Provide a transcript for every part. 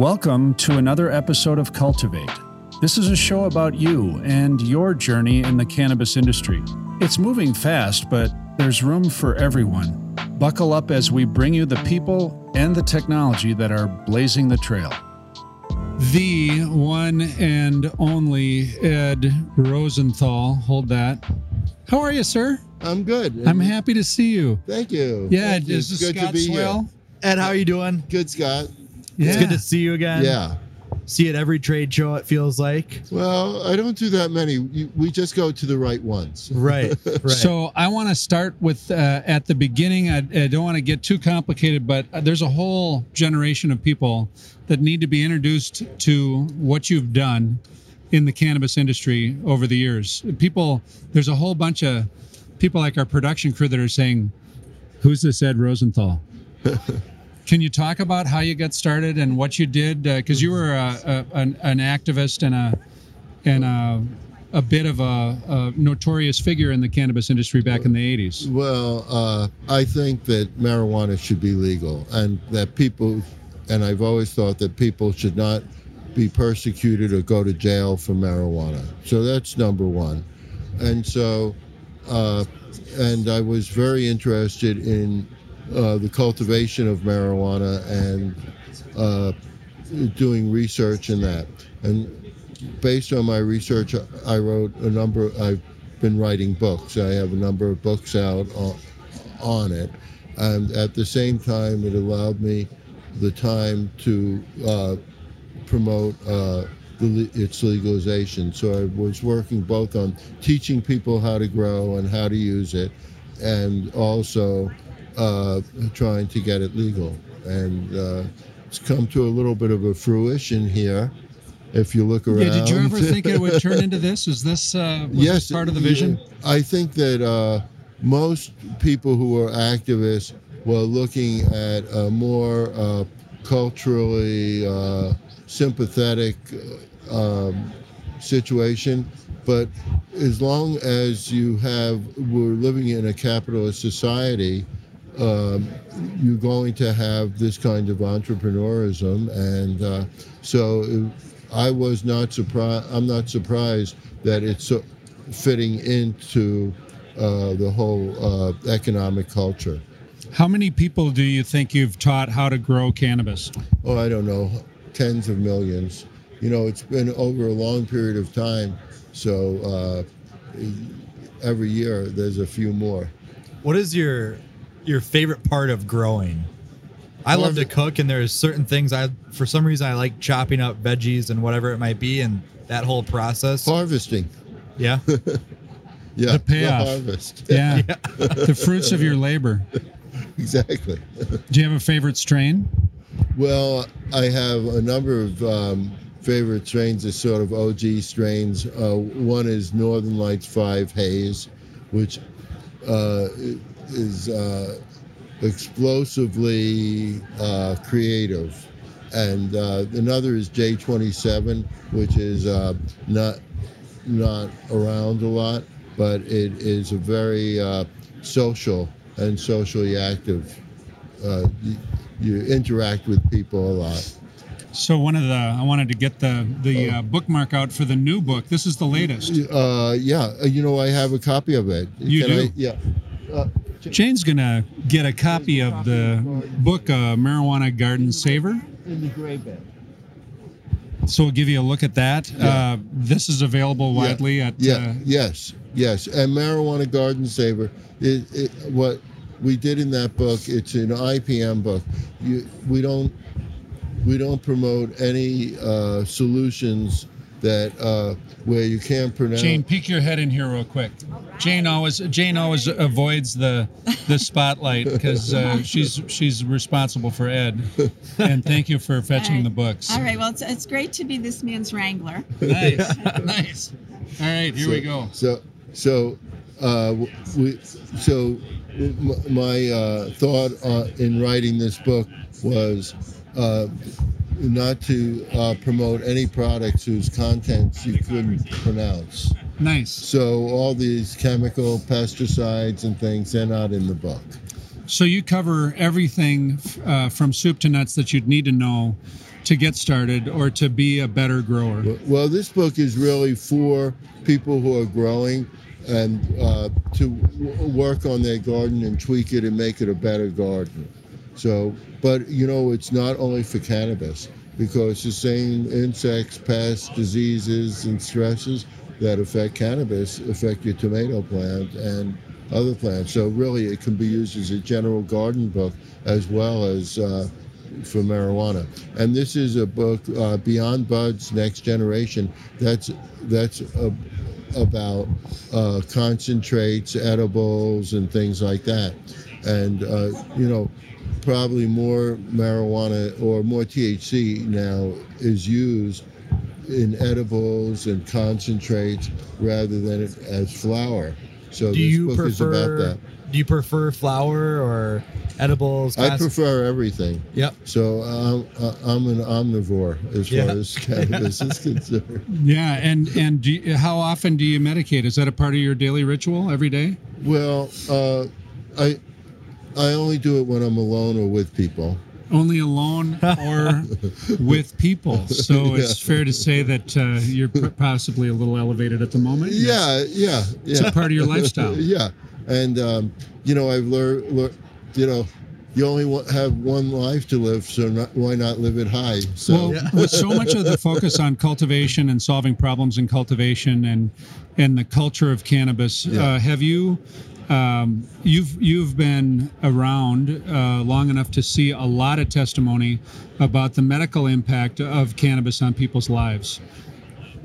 Welcome to another episode of Cultivate. This is a show about you and your journey in the cannabis industry. It's moving fast, but there's room for everyone. Buckle up as we bring you the people and the technology that are blazing the trail. The one and only Ed Rosenthal. Hold that. How are you, sir? I'm good. I'm happy to see you. Thank you. Yeah, Thank you. is It's this good Scott to be Swell? here. Ed, how are you doing? Good, Scott. Yeah. It's good to see you again. Yeah. See you at every trade show, it feels like. Well, I don't do that many. We just go to the right ones. Right. right. So I want to start with uh, at the beginning. I, I don't want to get too complicated, but there's a whole generation of people that need to be introduced to what you've done in the cannabis industry over the years. People, there's a whole bunch of people like our production crew that are saying, "Who's this Ed Rosenthal?" Can you talk about how you got started and what you did? Because you were a, a, an, an activist and a and a, a bit of a, a notorious figure in the cannabis industry back in the 80s. Well, uh, I think that marijuana should be legal and that people, and I've always thought that people should not be persecuted or go to jail for marijuana. So that's number one. And so, uh, and I was very interested in uh, the cultivation of marijuana and uh, doing research in that. And based on my research, I wrote a number. I've been writing books. I have a number of books out on, on it, and at the same time, it allowed me the time to uh, promote uh, its legalization. So I was working both on teaching people how to grow and how to use it, and also uh, trying to get it legal. And uh, it's come to a little bit of a fruition here. If you look around. Yeah, did you ever think it would turn into this? Is this uh, was yes, this part of the vision? I think that uh, most people who are activists were looking at a more uh, culturally uh, sympathetic um, situation. But as long as you have, we're living in a capitalist society, um, you're going to have this kind of entrepreneurism, and uh, so it, I was not surprised. I'm not surprised that it's so fitting into uh, the whole uh, economic culture. How many people do you think you've taught how to grow cannabis? Oh, I don't know, tens of millions. You know, it's been over a long period of time, so uh, every year there's a few more. what is your your favorite part of growing? I love to cook and there's certain things I for some reason I like chopping up veggies and whatever it might be and that whole process. Harvesting, Yeah. yeah, The payoff. harvest, Yeah, the fruits of your labor. exactly. Do you have a favorite strain? Well, I have a number of um, favorite strains, as sort of OG strains. Uh, one is Northern Lights 5 Haze, which uh, is uh, explosively uh, creative. And uh, another is J27, which is uh, not not around a lot, but it is a very uh, social and socially active. Uh, you, you interact with people a lot. So one of the I wanted to get the the uh, bookmark out for the new book. This is the latest. Uh, yeah, you know, I have a copy of it. You Can do? I, yeah. Uh, Jane's gonna get a copy of the book, uh, Marijuana Garden Saver. in the gray bin. So we'll give you a look at that. Yeah. Uh, this is available widely yeah, at. yeah, Uh, yes, yes. And marijuana garden saver. It, it, what we did in that book, it's an IPM book. You, we don't we don't promote any uh, solutions that uh, where you can't pronounce. Jane, peek your head in here real quick. Jane always Jane always avoids the the spotlight because uh, she's she's responsible for Ed. And thank you for fetching All the books. All right. Well, it's, it's great to be this man's wrangler. Nice, nice. All right, here we go. So, so, uh, we, so my uh, thought uh, in writing this book was uh, not to uh, promote any products whose contents you couldn't pronounce. Nice. So all these chemical pesticides and things, they're not in the book. So you cover everything uh, from soup to nuts that you'd need to know to get started or to be a better grower? Well, this book is really for people who are growing and uh, to w- work on their garden and tweak it and make it a better garden. So, but you know, it's not only for cannabis because the same insects, pests, diseases, and stresses that affect cannabis affect your tomato plant and other plants. So, really, it can be used as a general garden book as well as uh, for marijuana. And this is a book, uh, Beyond Buds, Next Generation. That's that's a, about uh, concentrates, edibles, and things like that. And uh, you know, probably more marijuana or more THC now is used in edibles and concentrates rather than as flour. So Do this you book is about prefer? that. Do you prefer flour or edibles? I prefer everything. Yep. So I'm, I'm an omnivore as Yeah. far as cannabis is concerned. Yeah, and and do you, how often do you medicate? Is that a part of your daily ritual every day? Well, uh, I I only do it when I'm alone or with people. Only alone or with people. So it's fair to say that uh, you're possibly a little elevated at the moment. Yeah, yeah, it's a part of your lifestyle. yeah. And um, you know, I've learned, lear, you know, you only have one life to live, so not, why not live it high? So Well, with so much of the focus on cultivation and solving problems in cultivation and and the culture of cannabis, Yeah. uh, have you? Um, you've you've been around uh, long enough to see a lot of testimony about the medical impact of cannabis on people's lives.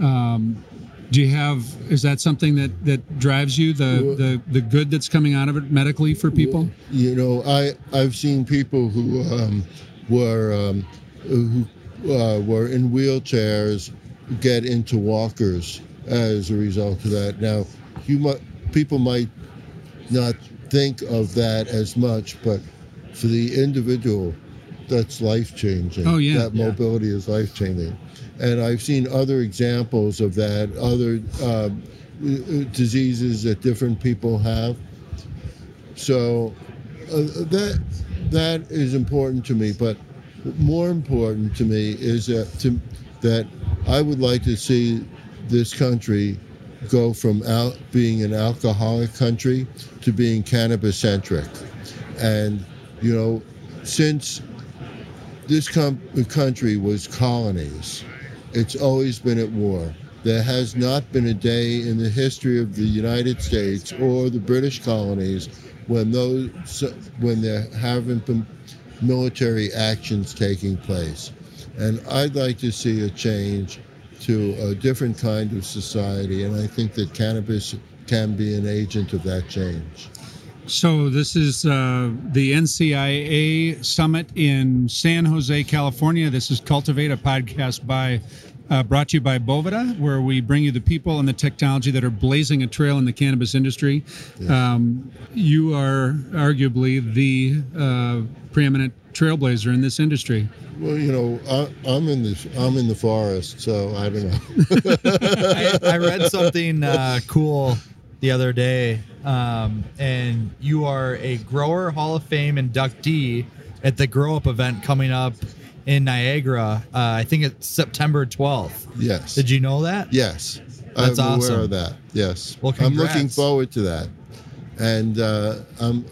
Um, do you have? Is that something that that drives you? The the the good that's coming out of it medically for people? You know, I I've seen people who um, were um, who uh, were in wheelchairs get into walkers as a result of that. Now, you might people might not think of that as much, but for the individual, that's life changing. Oh, yeah. that mobility is life changing. And I've seen other examples of that, other uh, diseases that different people have. So uh, that that is important to me. But more important to me is that to, that I would like to see this country go from out being an alcoholic country to being cannabis centric. And you know, since this com- country was colonies, it's always been at war. There has not been a day in the history of the United States or the British colonies when those when there haven't been military actions taking place. And I'd like to see a change to a different kind of society, and I think that cannabis can be an agent of that change. So this is uh, the NCIA summit in San Jose, California. This is Cultivate, a podcast by uh, brought to you by Boveda, where we bring you the people and the technology that are blazing a trail in the cannabis industry. Um, you are arguably the uh, preeminent trailblazer in this industry. Well, you know, I, I'm in the I'm in the forest, so I don't know. I, I read something uh, cool the other day, um, and you are a Grower Hall of Fame inductee at the Grow Up event coming up in Niagara. Uh, I think it's September 12th. yes. Did you know that? Yes, That's I'm awesome. aware of that. Yes, Well, I'm looking forward to that. And uh, um,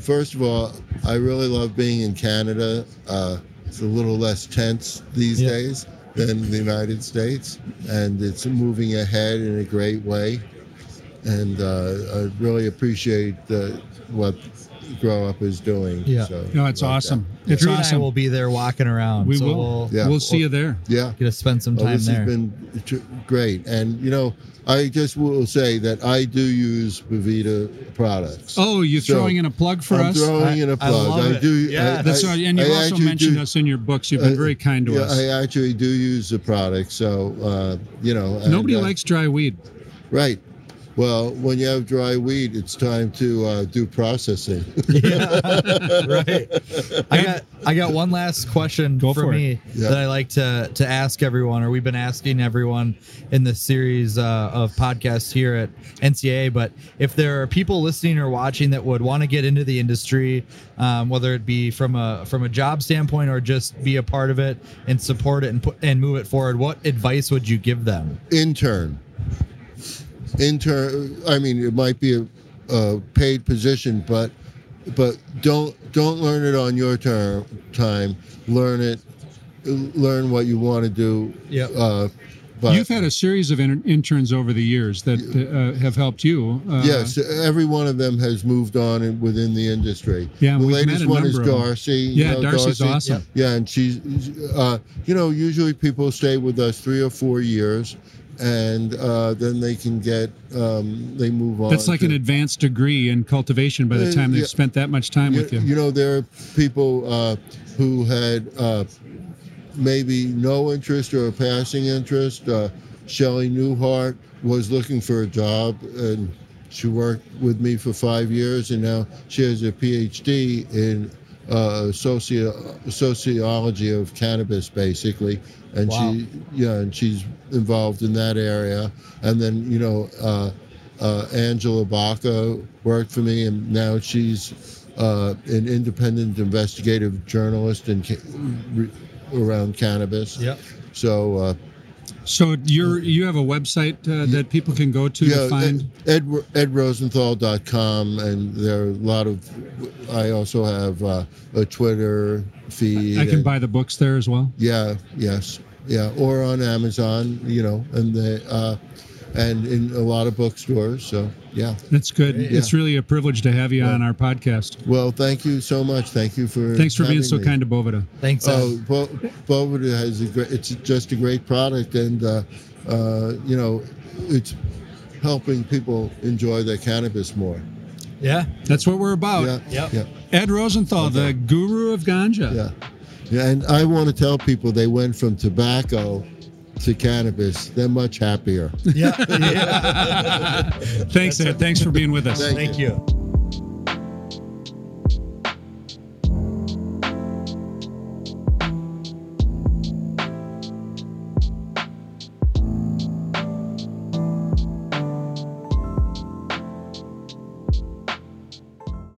first of all, I really love being in Canada. Uh, it's a little less tense these Yeah. days than the United States, and it's moving ahead in a great way. And uh, I really appreciate uh, what Grow Up is doing. Yeah. So, No, it's like that. awesome. It's Drew And I will be there walking around. we so will. We'll Yeah. We'll see you there. Yeah. get to spend some Well, time this there. has been tr- great, and you know, I just will say that I do use Boveda products. Oh, you're So, throwing in a plug for I'm us? throwing in a I plug. love it. do. Yeah. I- That's right. And you've I also mentioned do- us in your books. You've been I- very kind to yeah, us. I actually do use the product, so uh, you know. and, Nobody uh, likes dry weed. right, Well, when you have dry weed, it's time to uh, do processing. yeah, right. I got I got one last question Go for, for me Yeah. that I like to to ask everyone, or we've been asking everyone in this series uh, of podcasts here at NCA. But if there are people listening or watching that would want to get into the industry, um, whether it be from a from a job standpoint or just be a part of it and support it and put and move it forward, what advice would you give them? intern intern i mean it might be a, a paid position but but don't don't learn it on your term time learn it learn what you want to do Yep. uh but You've had a series of in- interns over the years that uh, have helped you. Uh, yes every one of them has moved on in, within the industry Yeah, the latest one is number of you Yeah, know Darcy's Darcy? awesome. yeah and she's uh you know usually people stay with us three or four years and uh, then they can get um, they move on That's like to- an advanced degree in cultivation by the time they've yeah. spent that much time you, with you. you know, there are people uh, who had uh, maybe no interest or a passing interest. Uh, Shelley Newhart was looking for a job, and she worked with me for five years, and now she has a PhD in uh, socio- sociology of cannabis, basically. And Wow. she, yeah, and she's involved in that area. And then, you know, uh, uh, Angela Bacca worked for me, and now she's uh, an independent investigative journalist in ca- re- around cannabis. Yep. So, uh, So you're you have a website uh, that people can go to yeah, to find. Ed, Ed, edrosenthal.com, and there are a lot of. I also have uh, a Twitter feed. I can and- buy the books there as well. Yeah, yes, yeah, or on Amazon, you know, and the uh, and in a lot of bookstores. So yeah. That's good. Yeah. It's really a privilege to have you Well- on our podcast. Well, thank you so much. Thank you for Thanks for being so me. kind to Boveda. Thanks. Ed. Oh, Bo- Boveda has a great. It's just a great product, and uh, uh, you know, it's helping people enjoy their cannabis more. yeah. That's what we're about. yeah, Yep. yeah, Ed Rosenthal, Okay. the guru of ganja. yeah, yeah. And I want to tell people they went from tobacco to cannabis. They're much happier. Yeah. yeah. Thanks, Ed. Thanks for being with us. Thank Thank you.